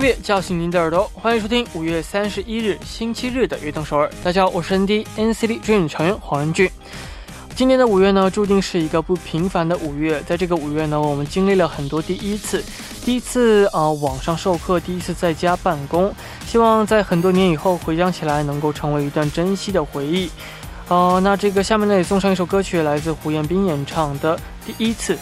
乐叫醒您的耳朵，欢迎收听五月三十一日星期日的《悦动首尔》。大家好，我是 ND NCT Dream 成员黄仁俊。今年的五月呢，注定是一个不平凡的五月。在这个五月呢，我们经历了很多第一次，第一次啊网上授课，第一次在家办公。希望在很多年以后回想起来，能够成为一段珍惜的回忆。哦，那这个下面呢，也送上一首歌曲，来自胡彦斌演唱的《第一次》。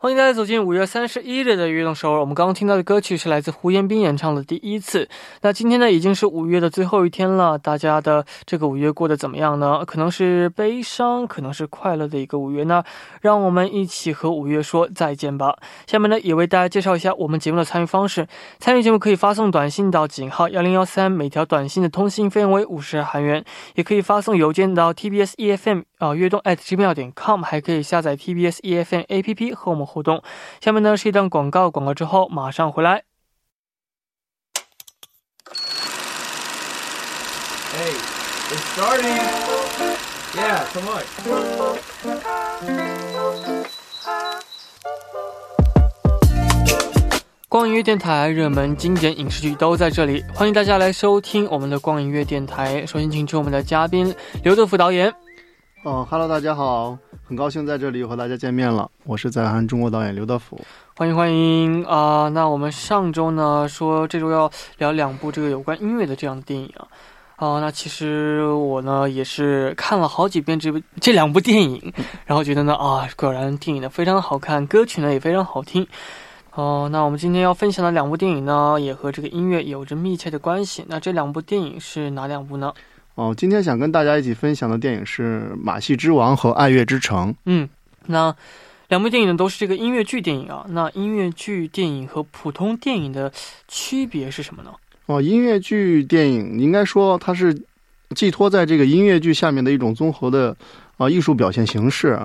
欢迎大家走进五月三十一日的悦动首尔。我们刚刚听到的歌曲是来自胡彦斌演唱的《第一次》。那今天呢，已经是五月的最后一天了。大家的这个五月过得怎么样呢？可能是悲伤，可能是快乐的一个五月呢。让我们一起和五月说再见吧。下面呢，也为大家介绍一下我们节目的参与方式。参与节目可以发送短信到井号幺零幺三，每条短信的通信费用为五十韩元。也可以发送邮件到 tbs efm 啊，悦动 at gmail 点 com，还可以下载 TBS EFN app 和我们。互动，下面呢是一段广告，广告之后马上回来。Hey, it's starting. Yeah, come on. 光影乐电台热门经典影视剧都在这里，欢迎大家来收听我们的光影乐电台。首先，请出我们的嘉宾刘德福导演。哦哈喽，大家好。很高兴在这里和大家见面了，我是在韩中国导演刘德福，欢迎欢迎啊！那我们上周呢说这周要聊两部这个有关音乐的这样的电影啊，啊，那其实我呢也是看了好几遍这部 这两部电影，然后觉得呢啊，果然电影呢非常的好看，歌曲呢也非常好听，哦，那我们今天要分享的两部电影呢也和这个音乐有着密切的关系，那这两部电影是哪两部呢？哦，今天想跟大家一起分享的电影是《马戏之王》和《爱乐之城》。嗯，那两部电影呢都是这个音乐剧电影啊。那音乐剧电影和普通电影的区别是什么呢？哦，音乐剧电影应该说它是寄托在这个音乐剧下面的一种综合的啊艺术表现形式。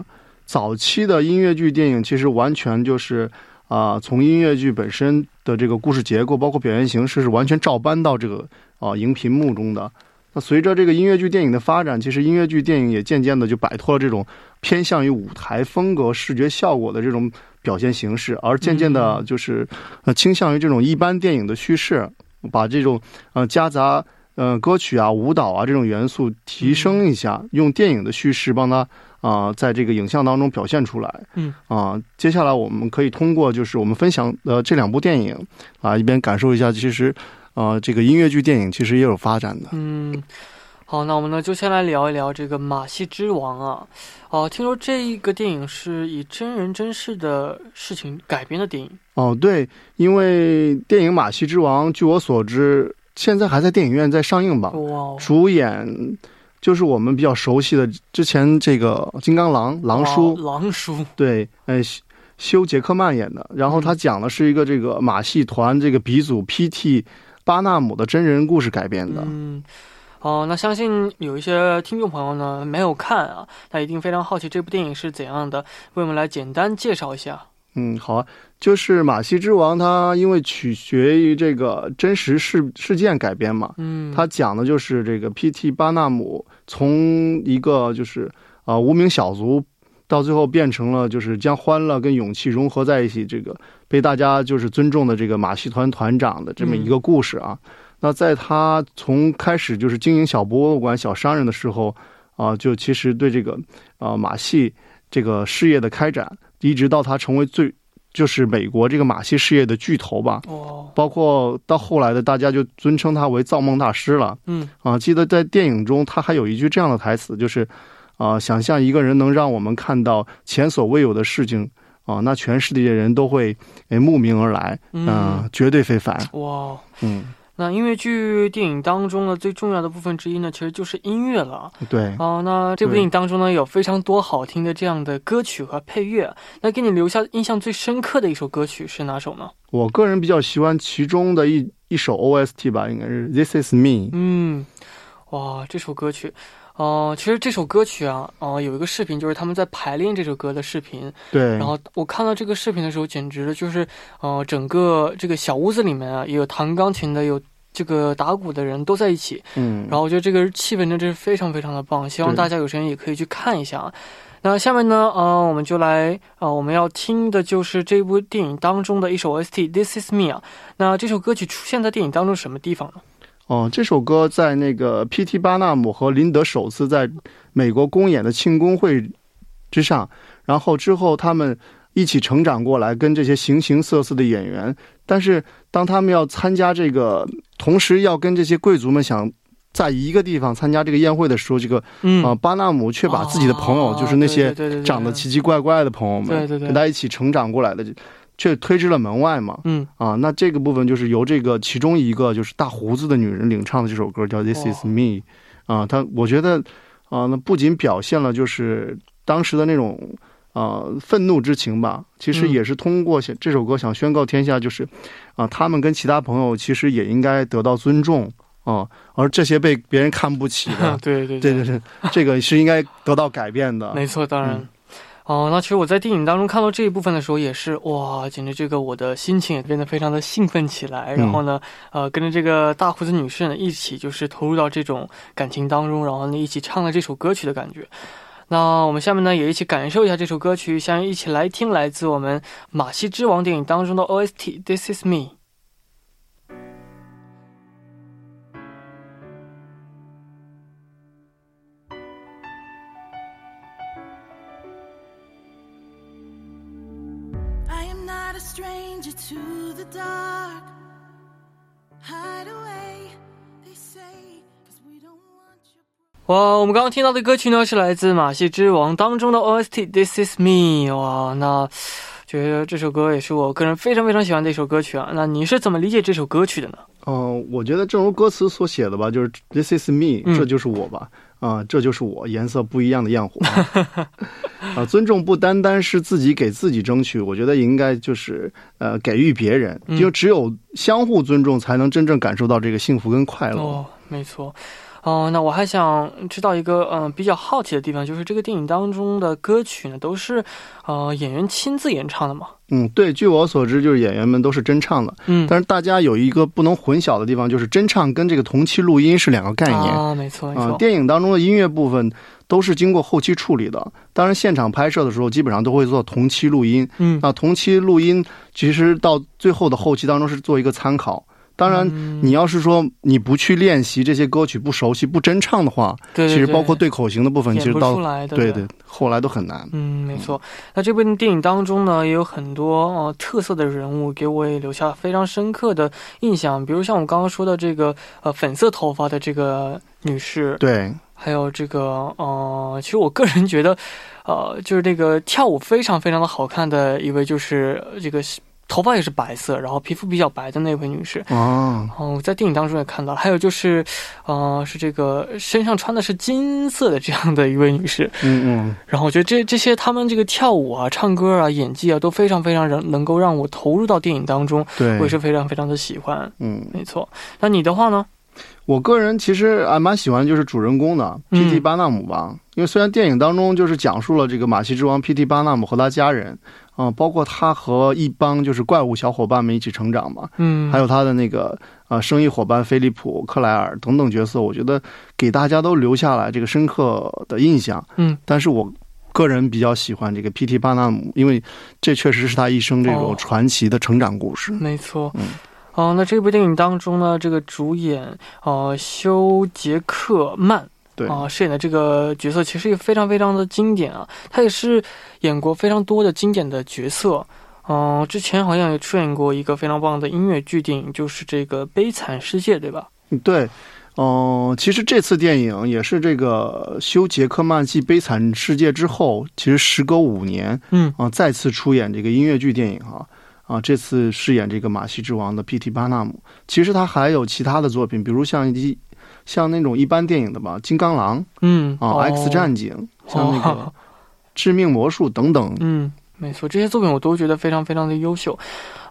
早期的音乐剧电影其实完全就是啊从音乐剧本身的这个故事结构，包括表现形式是完全照搬到这个啊荧屏幕中的。那随着这个音乐剧电影的发展，其实音乐剧电影也渐渐的就摆脱了这种偏向于舞台风格、视觉效果的这种表现形式，而渐渐的就是呃倾向于这种一般电影的叙事，把这种呃夹杂呃歌曲啊、舞蹈啊这种元素提升一下，用电影的叙事帮他啊在这个影像当中表现出来。嗯啊，接下来我们可以通过就是我们分享的这两部电影啊，一边感受一下其实。啊，这个音乐剧电影其实也有发展的。嗯，好，那我们呢就先来聊一聊这个《马戏之王》啊。哦，听说这一个电影是以真人真事的事情改编的电影。哦，对，因为电影《马戏之王》，据我所知，现在还在电影院在上映吧？哇！主演就是我们比较熟悉的之前这个金刚狼狼叔，狼叔对，呃，休杰克曼演的。然后他讲的是一个这个马戏团这个鼻祖 PT。巴纳姆的真人故事改编的，嗯，哦，那相信有一些听众朋友呢没有看啊，他一定非常好奇这部电影是怎样的，为我们来简单介绍一下。嗯，好啊，就是《马戏之王》，它因为取决于这个真实事事件改编嘛，嗯，它讲的就是这个 P.T. 巴纳姆从一个就是啊无名小卒。到最后变成了就是将欢乐跟勇气融合在一起，这个被大家就是尊重的这个马戏团团长的这么一个故事啊。那在他从开始就是经营小博物馆、小商人的时候啊，就其实对这个啊马戏这个事业的开展，一直到他成为最就是美国这个马戏事业的巨头吧。哦，包括到后来的大家就尊称他为造梦大师了。嗯啊，记得在电影中他还有一句这样的台词，就是。啊，想象一个人能让我们看到前所未有的事情啊，那全世界的人都会诶慕名而来，嗯，绝对非凡。哇，嗯，那音乐剧电影当中呢，最重要的部分之一呢，其实就是音乐了。对，哦，那这部电影当中呢，有非常多好听的这样的歌曲和配乐。那给你留下印象最深刻的一首歌曲是哪首呢？我个人比较喜欢其中的一一首 OST 吧，应该是《This Is Me》。嗯，哇，这首歌曲。哦，其实这首歌曲啊，哦，有一个视频，就是他们在排练这首歌的视频。对。然后我看到这个视频的时候，简直的就是，呃，整个这个小屋子里面啊，也有弹钢琴的，有这个打鼓的人都在一起。嗯。然后我觉得这个气氛真的是非常非常的棒，希望大家有时间也可以去看一下。那下面呢，呃，我们就来，呃，我们要听的就是这部电影当中的一首 OST《This Is Me》啊。那这首歌曲出现在电影当中什么地方呢？哦，这首歌在那个 P.T. 巴纳姆和林德首次在美国公演的庆功会之上，然后之后他们一起成长过来，跟这些形形色色的演员。但是当他们要参加这个，同时要跟这些贵族们想。在一个地方参加这个宴会的时候，这个啊巴纳姆却把自己的朋友，就是那些长得奇奇怪怪的朋友们，跟他一起成长过来的，却推之了门外嘛。嗯啊，那这个部分就是由这个其中一个就是大胡子的女人领唱的这首歌，叫《This Is Me》啊。她我觉得啊，那不仅表现了就是当时的那种啊愤怒之情吧，其实也是通过这首歌想宣告天下，就是啊，他们跟其他朋友其实也应该得到尊重。哦，而这些被别人看不起的，对对对对对，这个是应该得到改变的。没错，当然。哦，那其实我在电影当中看到这一部分的时候，也是哇，简直这个我的心情也变得非常的兴奋起来。然后呢，呃，跟着这个大胡子女士呢一起，就是投入到这种感情当中，然后呢一起唱了这首歌曲的感觉。那我们下面呢也一起感受一下这首歌曲，想一起来听来自我们《马戏之王》电影当中的 OST《This Is Me》。哇，我们刚刚听到的歌曲呢，是来自《马戏之王》当中的 OST《This Is Me》。哇，那觉得这首歌也是我个人非常非常喜欢的一首歌曲啊。那你是怎么理解这首歌曲的呢？嗯，我觉得正如歌词所写的吧，就是 “This is me”，这就是我吧。啊，这就是我，颜色不一样的焰火。啊，尊重不单单是自己给自己争取，我觉得应该就是呃给予别人，因为只有相互尊重，才能真正感受到这个幸福跟快乐。哦，没错。哦，那我还想知道一个嗯比较好奇的地方，就是这个电影当中的歌曲呢，都是呃演员亲自演唱的吗？嗯，对，据我所知，就是演员们都是真唱的。嗯，但是大家有一个不能混淆的地方，就是真唱跟这个同期录音是两个概念啊，没错没错。电影当中的音乐部分都是经过后期处理的，当然现场拍摄的时候基本上都会做同期录音。嗯，那同期录音其实到最后的后期当中是做一个参考。当然，你要是说你不去练习这些歌曲，不熟悉、不真唱的话，其实包括对口型的部分，其实到对对后来都很难。嗯，没错。那这部电影当中呢，也有很多呃特色的人物，给我也留下非常深刻的印象。比如像我刚刚说的这个呃粉色头发的这个女士，对，还有这个呃，其实我个人觉得，呃，就是这个跳舞非常非常的好看的一位，就是这个。头发也是白色，然后皮肤比较白的那位女士哦，哦，在电影当中也看到，还有就是，呃，是这个身上穿的是金色的这样的一位女士，嗯嗯，然后我觉得这这些他们这个跳舞啊、唱歌啊、演技啊都非常非常能能够让我投入到电影当中，对，我也是非常非常的喜欢，嗯，没错。那你的话呢？我个人其实还蛮喜欢就是主人公的 P.T. 巴纳姆吧，因为虽然电影当中就是讲述了这个马戏之王 P.T. 巴纳姆和他家人。啊，包括他和一帮就是怪物小伙伴们一起成长嘛，嗯，还有他的那个啊生意伙伴菲利普、克莱尔等等角色，我觉得给大家都留下来这个深刻的印象。嗯，但是我个人比较喜欢这个 P.T. 巴纳姆，因为这确实是他一生这种传奇的成长故事。没错，嗯，哦，那这部电影当中呢，这个主演呃休杰克曼。对啊，饰演的这个角色其实也非常非常的经典啊，他也是演过非常多的经典的角色。嗯，之前好像也出演过一个非常棒的音乐剧电影，就是这个《悲惨世界》，对吧？对，嗯，其实这次电影也是这个休·杰克曼继《悲惨世界》之后，其实时隔五年，嗯啊，再次出演这个音乐剧电影哈啊，这次饰演这个马戏之王的 P.T. 巴纳姆。其实他还有其他的作品，比如像一。像那种一般电影的吧，《金刚狼》嗯啊，《X 战警》像那个《致命魔术》等等，嗯，没错，这些作品我都觉得非常非常的优秀。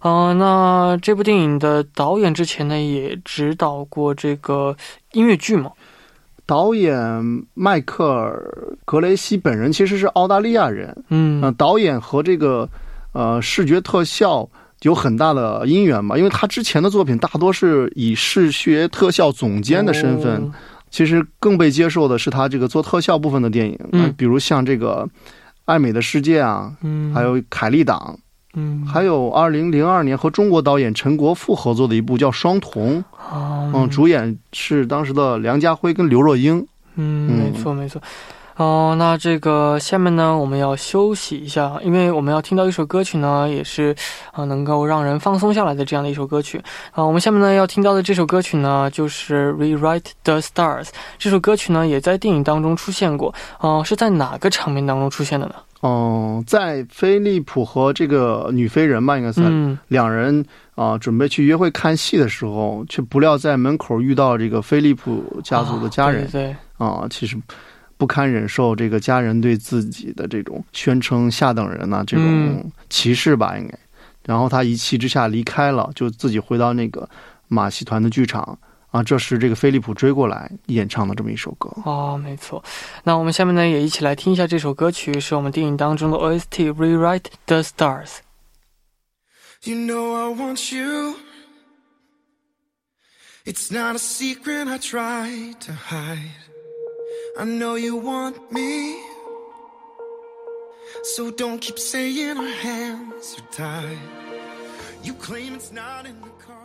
啊，那这部电影的导演之前呢也指导过这个音乐剧嘛？导演迈克尔·格雷西本人其实是澳大利亚人，嗯，导演和这个呃视觉特效。有很大的因缘嘛，因为他之前的作品大多是以视觉特效总监的身份，其实更被接受的是他这个做特效部分的电影，嗯，比如像这个，爱美的世界啊，嗯，还有凯利党，嗯，还有二零零二年和中国导演陈国富合作的一部叫《双瞳》，啊，嗯，主演是当时的梁家辉跟刘若英。嗯，嗯。没错没错。哦，那这个下面呢，我们要休息一下，因为我们要听到一首歌曲呢，也是啊、能够让人放松下来的这样的一首歌曲。啊、我们下面呢要听到的这首歌曲呢，就是《Rewrite the Stars》。这首歌曲呢，也在电影当中出现过，哦、是在哪个场面当中出现的呢？嗯，在菲利普和这个女飞人吧，应该算、嗯，两人啊、准备去约会看戏的时候，却不料在门口遇到这个菲利普家族的家人啊对对。啊、其实不堪忍受这个家人对自己的这种宣称下等人呐、这种嗯歧视吧，应该。然后他一气之下离开了，就自己回到那个马戏团的剧场啊。这时这个菲利普追过来演唱的这么一首歌。哦，没错。那我们下面呢，也一起来听一下这首歌曲，是我们电影当中的 OST《Rewrite the Stars》。You know I want you. It's not a secret I try to hide. I know you want me. So don't keep saying our hands are tied. You claim it's not in the cards.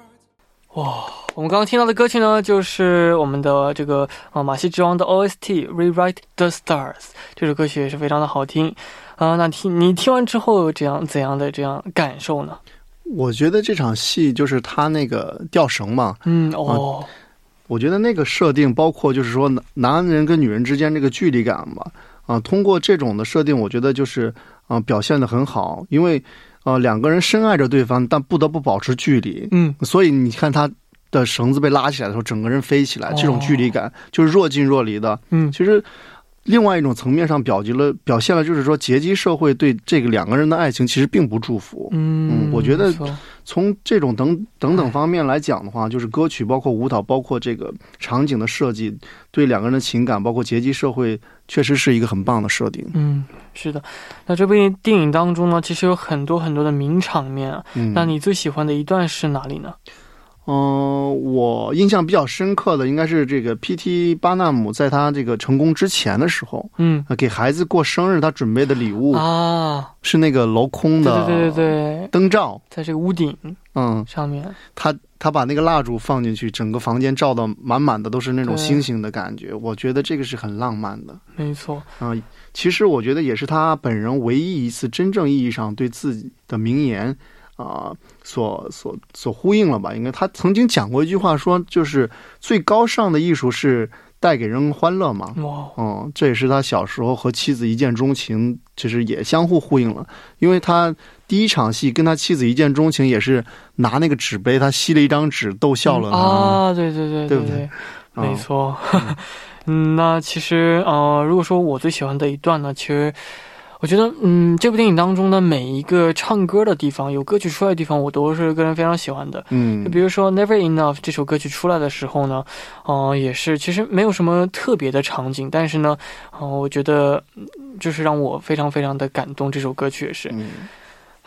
哇，我们刚刚听到的歌曲呢，就是我们的这个呃马戏之王的 OST《Rewrite the Stars》。这首歌曲也是非常的好听啊、那听你听完之后有这样怎样的这样感受呢？我觉得这场戏就是他那个吊绳嘛，嗯，哦，我觉得那个设定包括就是说男男人跟女人之间这个距离感吧，啊，通过这种的设定，我觉得就是啊表现的很好，因为啊两个人深爱着对方，但不得不保持距离，嗯，所以你看他的绳子被拉起来的时候，整个人飞起来，这种距离感就是若近若离的。嗯。其实另外一种层面上表及了表现了，就是说阶级社会对这个两个人的爱情其实并不祝福。嗯嗯我觉得从这种等等等方面来讲的话，就是歌曲、包括舞蹈、包括这个场景的设计，对两个人的情感，包括阶级社会，确实是一个很棒的设定。嗯，是的。那这部电影当中呢，其实有很多很多的名场面啊。嗯，那你最喜欢的一段是哪里呢？嗯、我印象比较深刻的应该是这个 P.T. 巴纳姆在他这个成功之前的时候，嗯呃给孩子过生日，他准备的礼物啊，是那个镂空的对对对对对，灯罩。在这个屋顶嗯，上面，他他把那个蜡烛放进去，整个房间照的满满的都是那种星星的感觉。我觉得这个是很浪漫的。没错。啊、其实我觉得也是他本人唯一一次真正意义上对自己的名言啊、所所所呼应了吧？应该他曾经讲过一句话说，就是最高尚的艺术是带给人欢乐嘛。哇，嗯，这也是他小时候和妻子一见钟情，其实也相互呼应了。因为他第一场戏跟他妻子一见钟情，也是拿那个纸杯，他吸了一张纸逗笑了他。啊，对对对对对不对没错。嗯，那其实呃，如果说我最喜欢的一段呢，其实我觉得，嗯，这部电影当中的每一个唱歌的地方，有歌曲出来的地方，我都是个人非常喜欢的。嗯就比如说《Never Enough》这首歌曲出来的时候呢，嗯、也是其实没有什么特别的场景，但是呢，嗯、我觉得嗯就是让我非常非常的感动。这首歌曲也是。嗯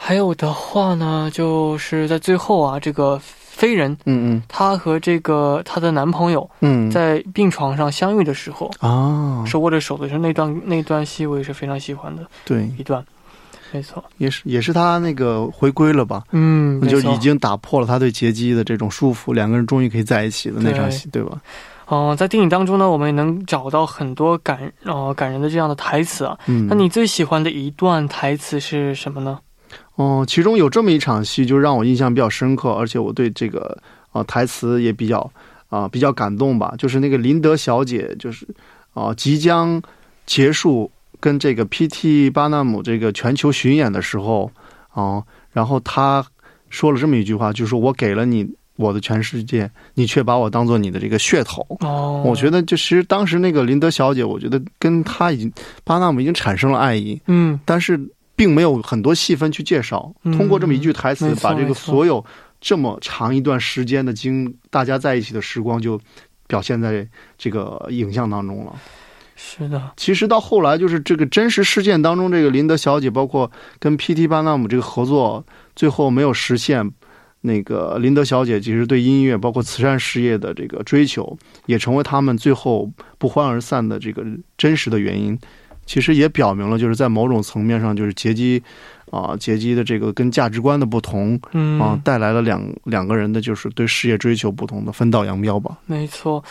还有的话呢，就是在最后啊，这个飞人嗯嗯她和这个她的男朋友嗯嗯在病床上相遇的时候，啊，手握着手的时候，那段那段戏我也是非常喜欢的对，一段。没错，也是也是他那个回归了吧？嗯，就已经打破了他对杰基的这种束缚，两个人终于可以在一起的那场戏，对吧？嗯、在电影当中呢，我们也能找到很多感呃感人的这样的台词啊。嗯，那你最喜欢的一段台词是什么呢？哦，其中有这么一场戏，就让我印象比较深刻，而且我对这个啊、台词也比较啊、比较感动吧。就是那个林德小姐，就是啊、即将结束跟这个 P.T. 巴纳姆这个全球巡演的时候啊、然后她说了这么一句话，就是说我给了你我的全世界，你却把我当做你的这个噱头。哦，我觉得，就其实当时那个林德小姐，我觉得跟她已经巴纳姆已经产生了爱意，嗯，但是并没有很多细分去介绍。嗯通过这么一句台词把这个所有这么长一段时间的经大家在一起的时光，就表现在这个影像当中了。是的，其实到后来，就是这个真实事件当中，这个林德小姐包括跟 P.T. 巴纳姆这个合作，最后没有实现。那个林德小姐其实对音乐包括慈善事业的这个追求，也成为他们最后不欢而散的这个真实的原因。其实也表明了就是在某种层面上，就是劫机啊，劫机的这个跟价值观的不同嗯啊，带来了两两个人的就是对事业追求不同的分道扬镳吧。没错。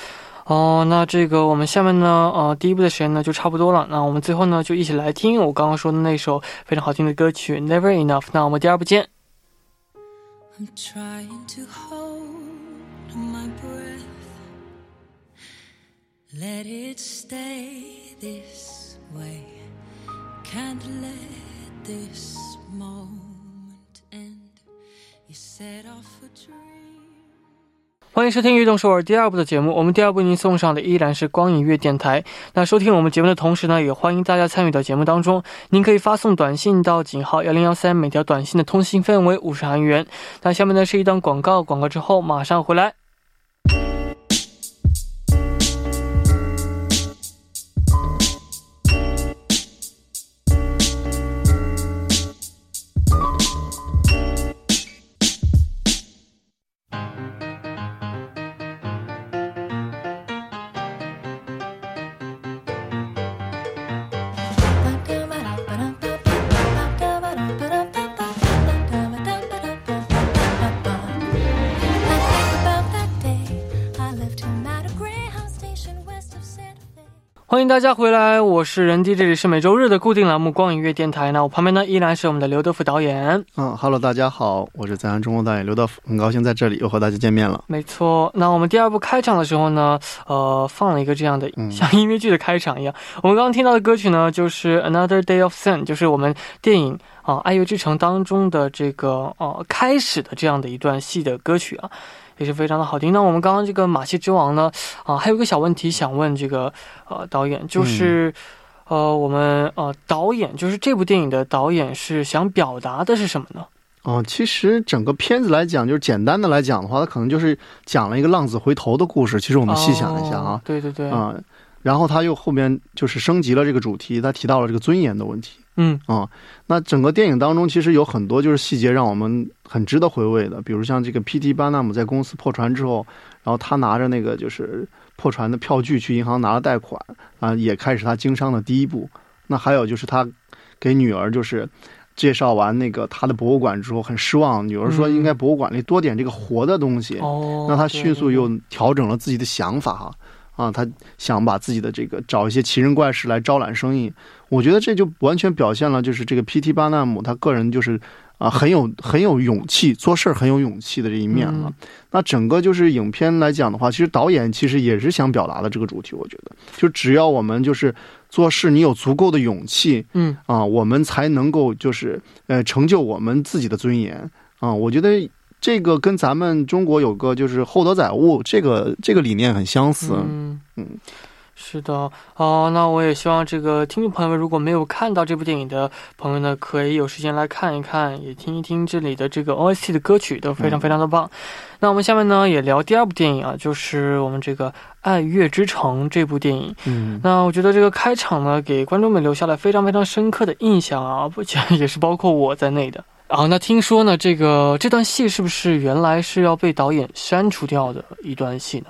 哦，那这个我们下面呢，呃，第一部的时间呢就差不多了。那我们最后呢就一起来听我刚刚说的那首非常好听的歌曲《Never Enough》。那我们第二部见。I'm trying to hold my breath. Let it stay this way. Can't let this moment end. You set off a dream. 欢迎收听《运动首尔》第二部的节目。我们第二部为您送上的依然是光影乐电台。那收听我们节目的同时呢，也欢迎大家参与到节目当中。您可以发送短信到井号幺零幺三，每条短信的通信费为五十韩元。那下面呢是一段广告，广告之后马上回来。大家回来，我是任迪，这里是每周日的固定栏目《光影乐电台》。那我旁边呢依然是我们的刘德福导演。嗯哈喽，大家好，我是咱中国导演刘德福，很高兴在这里又和大家见面了。没错，那我们第二部开场的时候呢，呃，放了一个这样的像音乐剧的开场一样。我们刚刚听到的歌曲呢，就是《Another Day of Sun》，就是我们电影啊《爱乐之城》当中的这个呃开始的这样的一段戏的歌曲啊。也是非常的好听。那我们刚刚这个《马戏之王》呢，啊，还有一个小问题想问这个呃导演，就是、呃我们呃导演就是这部电影的导演是想表达的是什么呢？哦，其实整个片子来讲，就是简单的来讲的话，它可能就是讲了一个浪子回头的故事。其实我们细想一下啊哦，对对对，啊、然后他又后面就是升级了这个主题，他提到了这个尊严的问题。嗯啊、那整个电影当中其实有很多就是细节让我们很值得回味的，比如像这个 P.T. 巴纳姆在公司破船之后，然后他拿着那个就是破船的票据去银行拿了贷款啊、也开始他经商的第一步。那还有就是他给女儿就是介绍完那个他的博物馆之后很失望，女儿说嗯应该博物馆里多点这个活的东西。哦，那他迅速又调整了自己的想法哈，啊，他想把自己的这个找一些奇人怪事来招揽生意，我觉得这就完全表现了就是这个 P.T. 巴纳姆他个人就是啊很有很有勇气，做事儿很有勇气的这一面了。嗯那整个就是影片来讲的话，其实导演其实也是想表达的这个主题，我觉得就只要我们就是做事，你有足够的勇气嗯啊，我们才能够就是呃成就我们自己的尊严啊。我觉得这个跟咱们中国有个就是厚德载物这个这个理念很相似。嗯嗯是的，哦，那我也希望这个听众朋友们如果没有看到这部电影的朋友呢，可以有时间来看一看，也听一听这里的这个 OST 的歌曲，都非常嗯非常的棒。那我们下面呢也聊第二部电影啊，就是我们这个《爱乐之城》这部电影。嗯那我觉得这个开场呢，给观众们留下了非常非常深刻的印象啊，不且 也是包括我在内的。啊，那听说呢，这个这段戏是不是原来是要被导演删除掉的一段戏呢？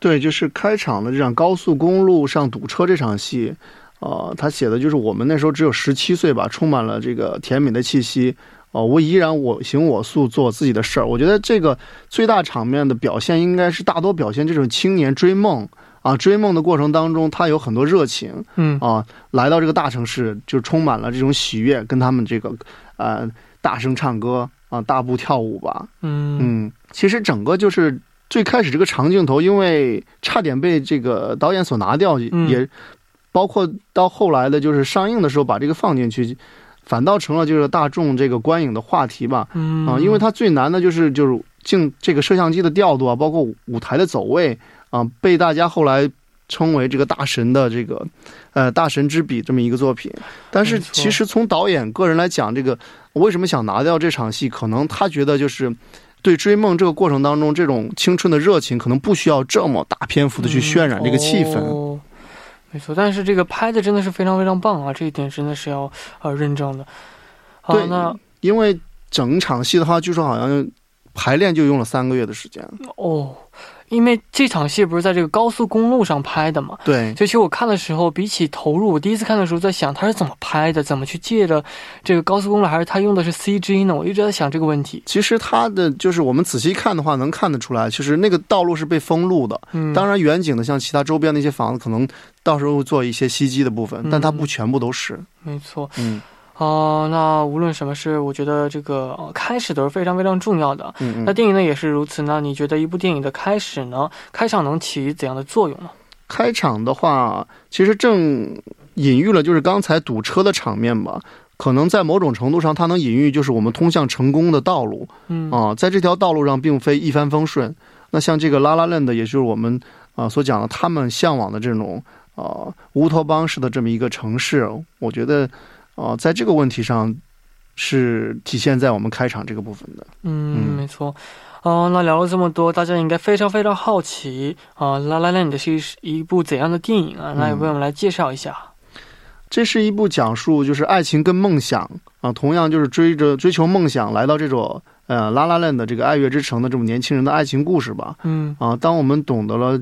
对，就是开场的这场高速公路上堵车这场戏，呃，他写的就是我们那时候只有十七岁吧，充满了这个甜美的气息。哦、我依然我行我素，做自己的事儿。我觉得这个最大场面的表现，应该是大多表现这种青年追梦啊，追梦的过程当中，他有很多热情嗯啊，来到这个大城市就充满了这种喜悦，跟他们这个呃大声唱歌啊，大步跳舞吧，嗯。嗯，其实整个就是最开始这个长镜头，因为差点被这个导演所拿掉，嗯。也包括到后来的，就是上映的时候把这个放进去，反倒成了就是大众这个观影的话题吧。嗯。啊，因为它最难的就是就是镜这个摄像机的调度啊，包括舞台的走位啊，被大家后来称为这个大神的这个呃大神之笔这么一个作品。但是其实从导演个人来讲，这个为什么想拿掉这场戏，可能他觉得就是。对追梦这个过程当中，这种青春的热情可能不需要这么大篇幅的去渲染这个气氛。嗯哦没错，但是这个拍的真的是非常非常棒啊，这一点真的是要呃认证的。好，对那因为整场戏的话，据说好像排练就用了三个月的时间。哦，因为这场戏不是在这个高速公路上拍的嘛，对，所以其实我看的时候，比起投入，我第一次看的时候在想他是怎么拍的，怎么去借着这个高速公路，还是他用的是 CG 呢？我一直在想这个问题。其实他的就是我们仔细看的话，能看得出来，就是那个道路是被封路的。嗯，当然，远景的像其他周边的一些房子，可能到时候做一些袭击的部分，嗯但它不全部都是。没错。嗯哦、那无论什么事，我觉得这个、呃、开始都是非常非常重要的。嗯嗯。那电影呢也是如此。那你觉得一部电影的开始呢，开场能起怎样的作用呢？开场的话，其实正隐喻了就是刚才堵车的场面吧。可能在某种程度上，它能隐喻就是我们通向成功的道路嗯啊，在这条道路上并非一帆风顺。那像这个拉拉链的，也就是我们啊所讲的他们向往的这种呃乌托邦式的这么一个城市，我觉得啊、在这个问题上是体现在我们开场这个部分的。嗯，嗯没错。哦、那聊了这么多，大家应该非常非常好奇啊，《拉拉链》的是一一部怎样的电影啊？那也为我们来介绍一下。这是一部讲述就是爱情跟梦想啊，同样就是追着追求梦想来到这种呃拉拉链的这个爱乐之城的这种年轻人的爱情故事吧。嗯啊，当我们懂得了，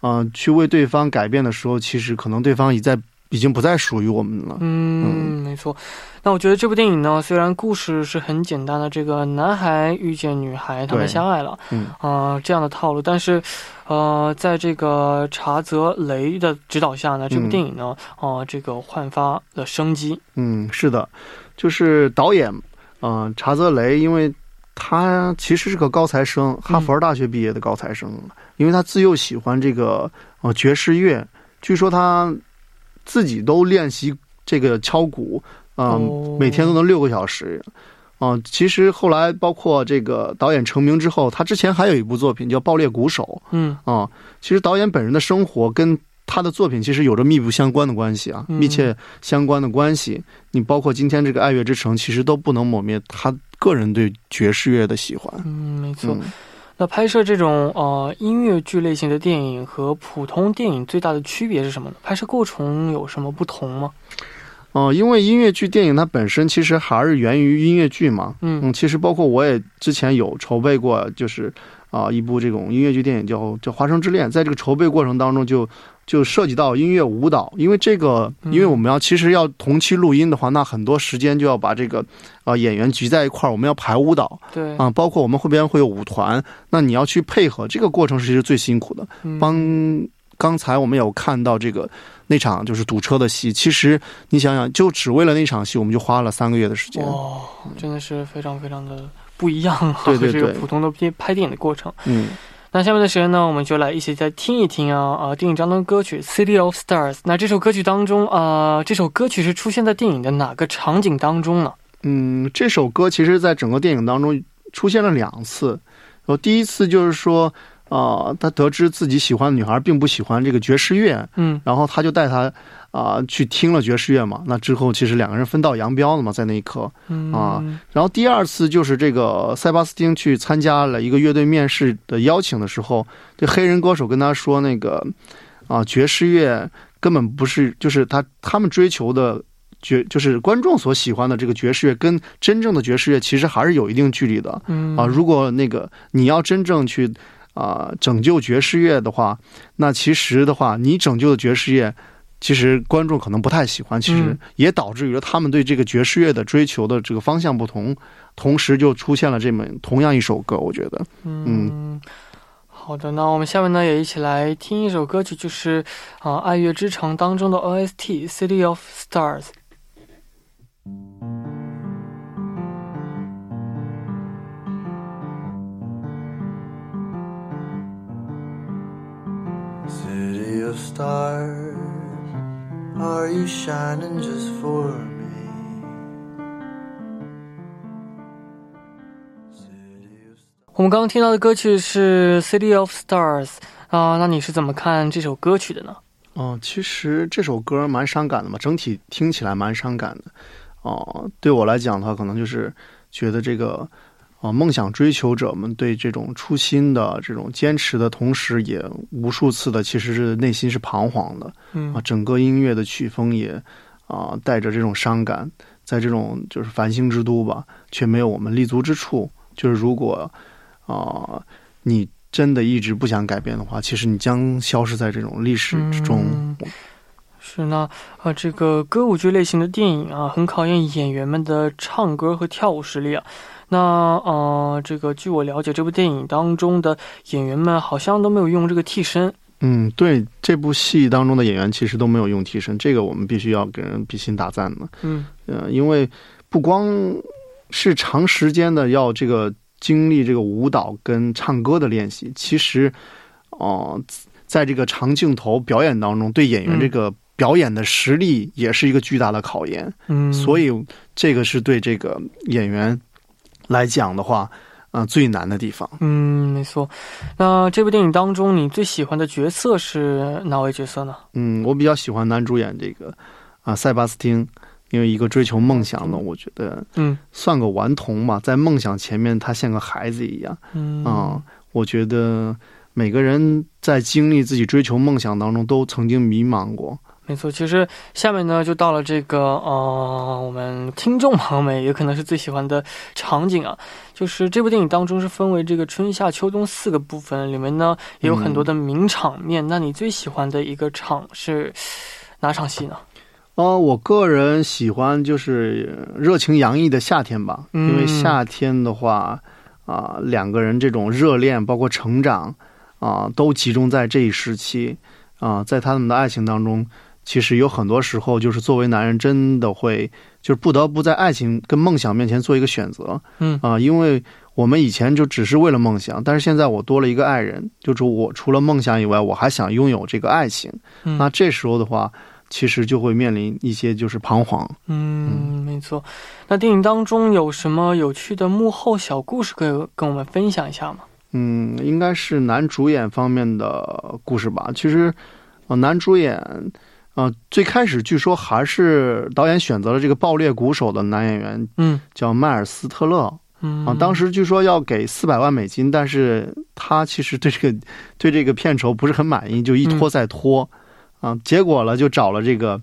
啊，去为对方改变的时候，其实可能对方已在已经不再属于我们了。嗯，没错。那我觉得这部电影呢，虽然故事是很简单的，这个男孩遇见女孩，他们相爱了，嗯啊、这样的套路，但是，呃，在这个查泽雷的指导下呢，这部嗯电影呢，哦、这个焕发了生机。嗯，是的，就是导演，嗯、查泽雷，因为他其实是个高材生，哈佛大学毕业的高材生，因为他自幼喜欢这个呃爵士乐，据说他自己都练习这个敲鼓，嗯、哦每天都能六个小时。啊、其实后来包括这个导演成名之后，他之前还有一部作品叫《爆裂鼓手》嗯啊、其实导演本人的生活跟他的作品其实有着密不相关的关系啊，嗯密切相关的关系。你包括今天这个《爱乐之城》，其实都不能抹灭他个人对爵士乐的喜欢。嗯，没错。嗯，那拍摄这种呃音乐剧类型的电影和普通电影最大的区别是什么呢？拍摄过程有什么不同吗？哦、因为音乐剧电影它本身其实还是源于音乐剧嘛。嗯嗯，其实包括我也之前有筹备过，就是啊、一部这种音乐剧电影叫叫《华生之恋》，在这个筹备过程当中就就涉及到音乐舞蹈，因为这个，嗯因为我们要其实要同期录音的话，那很多时间就要把这个啊、演员聚在一块儿，我们要排舞蹈对，啊、包括我们后边会有舞团，那你要去配合，这个过程其实最辛苦的。嗯帮刚才我们有看到这个那场就是堵车的戏，其实你想想，就只为了那场戏，我们就花了三个月的时间。哦，真的是非常非常的不一样啊！对对和这个对普通的拍拍电影的过程。嗯，那下面的时间呢，我们就来一起再听一听啊啊、电影当中的歌曲《City of Stars》。那这首歌曲当中啊、这首歌曲是出现在电影的哪个场景当中呢？嗯，这首歌其实在整个电影当中出现了两次。我第一次就是说，啊、他得知自己喜欢的女孩并不喜欢这个爵士乐，嗯然后他就带她啊、去听了爵士乐嘛。那之后其实两个人分道扬镳了嘛，在那一刻。嗯啊然后第二次就是这个塞巴斯汀去参加了一个乐队面试的邀请的时候，这黑人歌手跟他说，那个啊爵士乐根本不是，就是他他们追求的爵，就是观众所喜欢的这个爵士乐，跟真正的爵士乐其实还是有一定距离的嗯啊。如果那个你要真正去啊拯救爵士乐的话，那其实的话，你拯救的爵士乐。其实观众可能不太喜欢，其实嗯也导致于了他们对这个爵士乐的追求的这个方向不同，同时就出现了这么同样一首歌，我觉得，嗯。好的，那我们下面呢也一起来听一首歌曲，就是啊《爱乐之城》当中的 OST《City of Stars》。Of stars, are you shining just for me? City of 我们刚刚听到的歌曲是《City of Stars》啊、那你是怎么看这首歌曲的呢？哦、其实这首歌蛮伤感的嘛，整体听起来蛮伤感的。哦、对我来讲的话，可能就是觉得这个，啊、梦想追求者们对这种初心的这种坚持的同时，也无数次的其实是内心是彷徨的。嗯啊，整个音乐的曲风也啊带着这种伤感，在这种就是繁星之都吧，却没有我们立足之处。就是如果啊、你真的一直不想改变的话，其实你将消失在这种历史之中。嗯是那呃，这个歌舞剧类型的电影啊，很考验演员们的唱歌和跳舞实力啊。那呃，这个据我了解，这部电影当中的演员们好像都没有用这个替身。嗯，对，这部戏当中的演员其实都没有用替身，这个我们必须要给人比心打赞的。嗯呃，因为不光是长时间的要这个经历这个舞蹈跟唱歌的练习，其实，哦、在这个长镜头表演当中，对演员嗯这个表演的实力也是一个巨大的考验。嗯，所以这个是对这个演员来讲的话，啊、最难的地方。嗯，没错。那这部电影当中，你最喜欢的角色是哪位角色呢？嗯，我比较喜欢男主演这个啊、塞巴斯汀，因为一个追求梦想的，我觉得嗯算个顽童吧，在梦想前面他像个孩子一样嗯啊、我觉得每个人在经历自己追求梦想当中，都曾经迷茫过。没错，其实下面呢就到了这个呃，我们听众朋友们也可能是最喜欢的场景啊，就是这部电影当中是分为这个春夏秋冬四个部分，里面呢也有很多的名场面。那你最喜欢的一个场是哪场戏呢？哦，我个人喜欢就是热情洋溢的夏天吧，嗯因为夏天的话，啊、两个人这种热恋，包括成长，啊、都集中在这一时期，啊、在他们的爱情当中，其实有很多时候就是作为男人真的会，就是不得不在爱情跟梦想面前做一个选择，嗯啊、因为我们以前就只是为了梦想，但是现在我多了一个爱人，就是我除了梦想以外，我还想拥有这个爱情，嗯那这时候的话。其实就会面临一些就是彷徨。嗯，没错。那电影当中有什么有趣的幕后小故事可以跟我们分享一下吗？嗯，应该是男主演方面的故事吧。其实，呃，男主演，呃，最开始据说还是导演选择了这个爆裂鼓手的男演员，嗯叫迈尔斯特勒嗯啊。当时据说要给四百万美金，但是他其实对这个对这个片酬不是很满意，就一拖再拖，啊，结果了就找了这个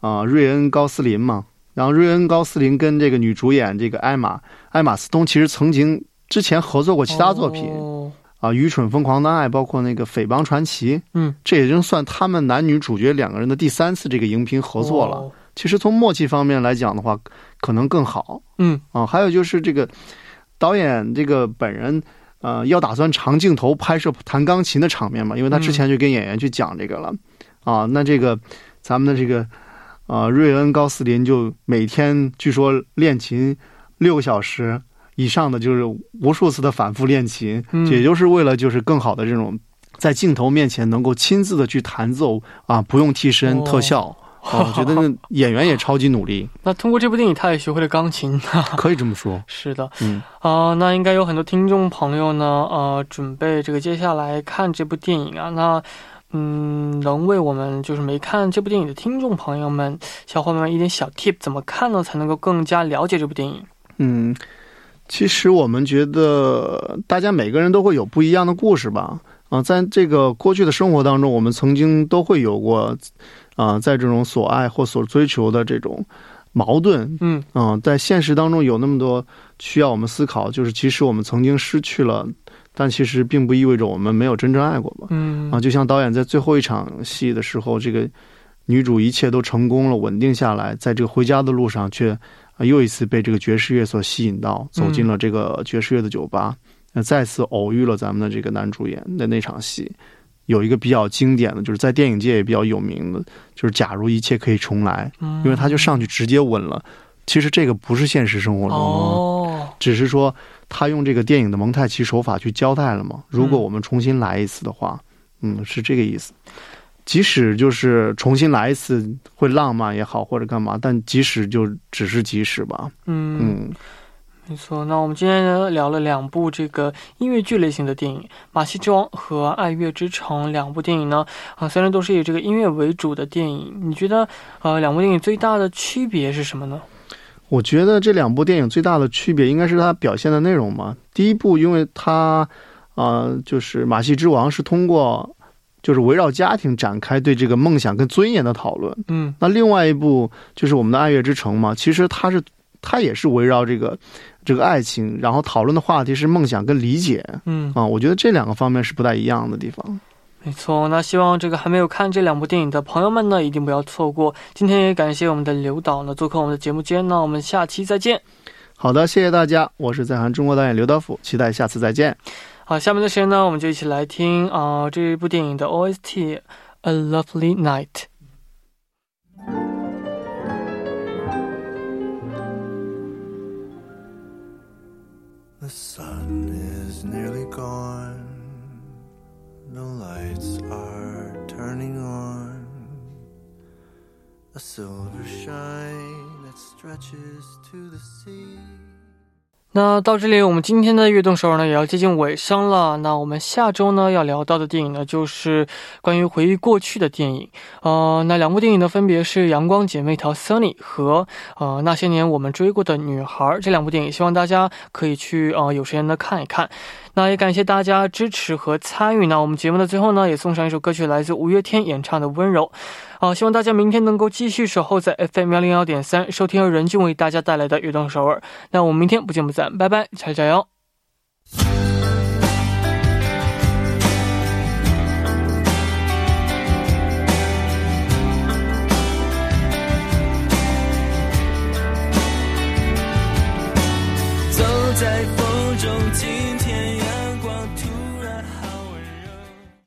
啊瑞恩高斯林嘛。然后瑞恩高斯林跟这个女主演这个艾玛艾玛斯通其实曾经之前合作过其他作品。哦啊，《愚蠢疯狂的爱》，包括那个《匪帮传奇》，嗯，这已经算他们男女主角两个人的第三次这个荧屏合作了。哦其实从默契方面来讲的话，可能更好嗯啊。还有就是这个导演这个本人，呃，要打算长镜头拍摄弹钢琴的场面嘛，因为他之前就跟演员去讲这个了、啊。那这个咱们的这个啊，瑞恩高斯林就每天据说练琴六个小时。以上的就是无数次的反复练琴，嗯也就是为了就是更好的这种在镜头面前能够亲自的去弹奏啊，不用替身、哦特效。啊，我觉得那演员也超级努力，那通过这部电影，他也学会了钢琴。可以这么说。是的，嗯啊、那应该有很多听众朋友呢，呃，准备这个接下来看这部电影啊。那，嗯，能为我们就是没看这部电影的听众朋友们、小伙伴们一点小 tip，怎么看呢？才能够更加了解这部电影？嗯，其实我们觉得大家每个人都会有不一样的故事吧。啊，在这个过去的生活当中，我们曾经都会有过，啊，在这种所爱或所追求的这种矛盾，嗯啊，在现实当中有那么多需要我们思考，就是其实我们曾经失去了，但其实并不意味着我们没有真正爱过吧。嗯啊，就像导演在最后一场戏的时候，这个女主一切都成功了，稳定下来，在这个回家的路上却啊又一次被这个爵士乐所吸引到，走进了这个爵士乐的酒吧，那、再次偶遇了咱们的这个男主演的那场戏。有一个比较经典的，就是在电影界也比较有名的，就是假如一切可以重来，嗯，因为他就上去直接吻了。其实这个不是现实生活中，哦，只是说他用这个电影的蒙太奇手法去交代了嘛。如果我们重新来一次的话，嗯，是这个意思。即使就是重新来一次会浪漫也好，或者干嘛，但即使就只是即使吧，嗯嗯没错，那我们今天呢聊了两部这个音乐剧类型的电影《马戏之王》和《爱乐之城》两部电影呢，啊、虽然都是以这个音乐为主的电影，你觉得呃两部电影最大的区别是什么呢？我觉得这两部电影最大的区别应该是它表现的内容嘛。第一部，因为它，呃，就是《马戏之王》是通过就是围绕家庭展开对这个梦想跟尊严的讨论。嗯那另外一部就是我们的《爱乐之城》嘛，其实它是它也是围绕这个这个爱情，然后讨论的话题是梦想跟理解嗯，啊，我觉得这两个方面是不太一样的地方。没错。那希望这个还没有看这两部电影的朋友们呢，一定不要错过。今天也感谢我们的刘导呢做客我们的节目间，那我们下期再见。好的，谢谢大家，我是在韩中国导演刘德甫，期待下次再见。好，下面的时间呢，我们就一起来听啊、这部电影的 OST《A Lovely Night》。 The sun is nearly gone. The lights are turning on. A silver shine that stretches to the sea. 那到这里，我们今天的悦动首尔呢也要接近尾声了。那我们下周呢要聊到的电影呢，就是关于回忆过去的电影。呃，那两部电影呢，分别是《阳光姐妹淘》Sunny 和呃那些年我们追过的女孩这两部电影，希望大家可以去呃有时间的看一看。那也感谢大家支持和参与。那我们节目的最后呢，也送上一首歌曲，来自五月天演唱的《温柔》。好、希望大家明天能够继续守候在 FM 幺零幺点三，收听由任俊为大家带来的悦动首尔。那我们明天不见不散，拜拜，加油加油！走在，